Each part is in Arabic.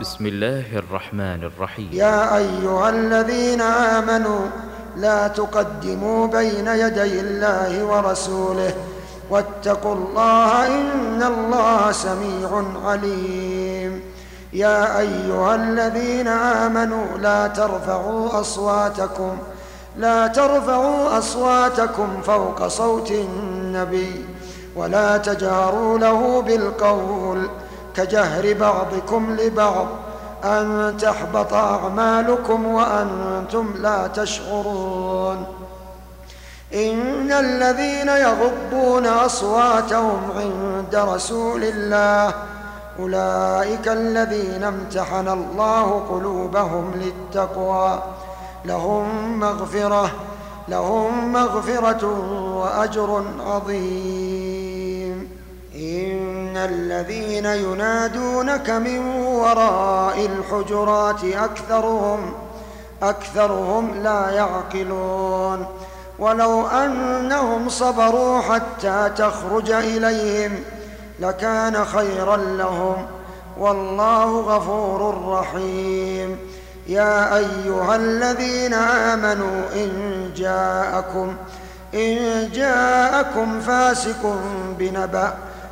بسم الله الرحمن الرحيم. يا أيها الذين آمنوا لا تقدموا بين يدي الله ورسوله واتقوا الله إن الله سميع عليم. يا أيها الذين آمنوا لا ترفعوا أصواتكم لا ترفعوا أصواتكم فوق صوت النبي ولا تجهروا له بالقول كجهر بعضكم لبعض أن تحبط أعمالكم وأنتم لا تشعرون. إن الذين يغضون أصواتهم عند رسول الله أولئك الذين امتحن الله قلوبهم للتقوى. لهم مغفرة لهم مغفرة وأجر عظيم. إن الذين ينادونك من وراء الحجرات أكثرهم أكثرهم لا يعقلون ولو أنهم صبروا حتى تخرج إليهم لكان خيرا لهم والله غفور رحيم يا أيها الذين آمنوا إن جاءكم إن جاءكم فاسق بنبأ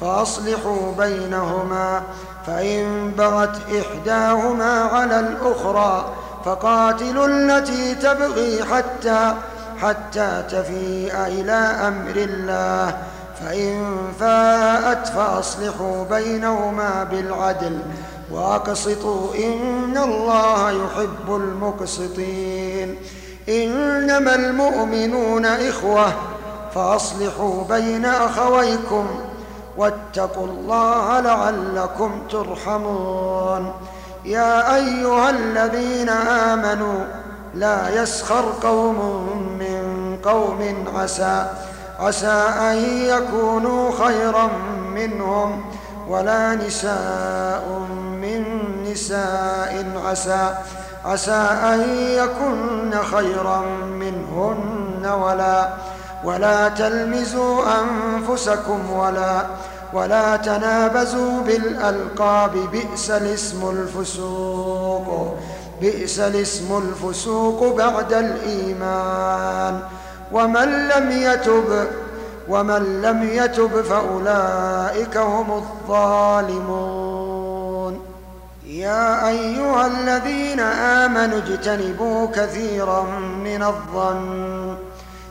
فأصلحوا بينهما فإن بغت إحداهما على الأخرى فقاتلوا التي تبغي حتى حتى تفيء إلى أمر الله فإن فاءت فأصلحوا بينهما بالعدل وأقسطوا إن الله يحب المقسطين إنما المؤمنون إخوة فأصلحوا بين أخويكم واتقوا الله لعلكم ترحمون. يا أيها الذين آمنوا لا يسخر قوم من قوم عسى عسى أن يكونوا خيرا منهم ولا نساء من نساء عسى عسى أن يكن خيرا منهن ولا ولا تلمزوا أنفسكم ولا ولا تنابزوا بالألقاب. بئس الاسم الفسوق. بئس الاسم الفسوق بعد الإيمان. ومن لم يتب ومن لم يتب فأولئك هم الظالمون. يا أيها الذين آمنوا اجتنبوا كثيرا من الظن.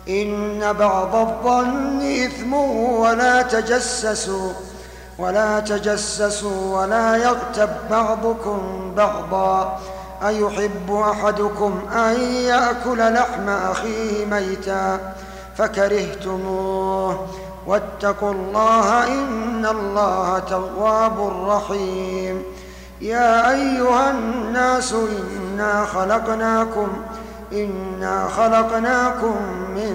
إن بعض الظن إثم ولا تجسسوا ولا تجسسوا ولا يغتب بعضكم بعضا أيحب أحدكم أن يأكل لحم أخيه ميتا فكرهتموه واتقوا الله إن الله تواب رحيم يا أيها الناس إنا خلقناكم إنا خلقناكم من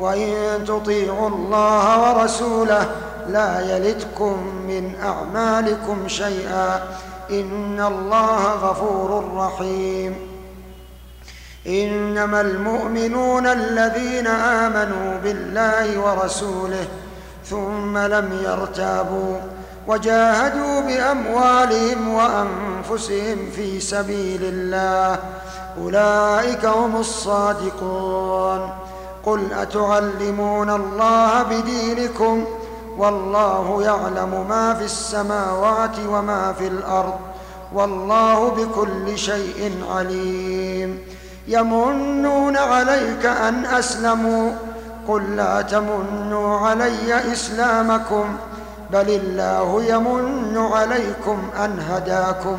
وإن تطيعوا الله ورسوله لا يلتكم من أعمالكم شيئا إن الله غفور رحيم. إنما المؤمنون الذين آمنوا بالله ورسوله ثم لم يرتابوا وجاهدوا بأموالهم وأنفسهم في سبيل الله أولئك هم الصادقون. قل اتعلمون الله بدينكم والله يعلم ما في السماوات وما في الأرض والله بكل شيء عليم يمنون عليك ان اسلموا قل لا تمنوا علي اسلامكم بل الله يمن عليكم ان هداكم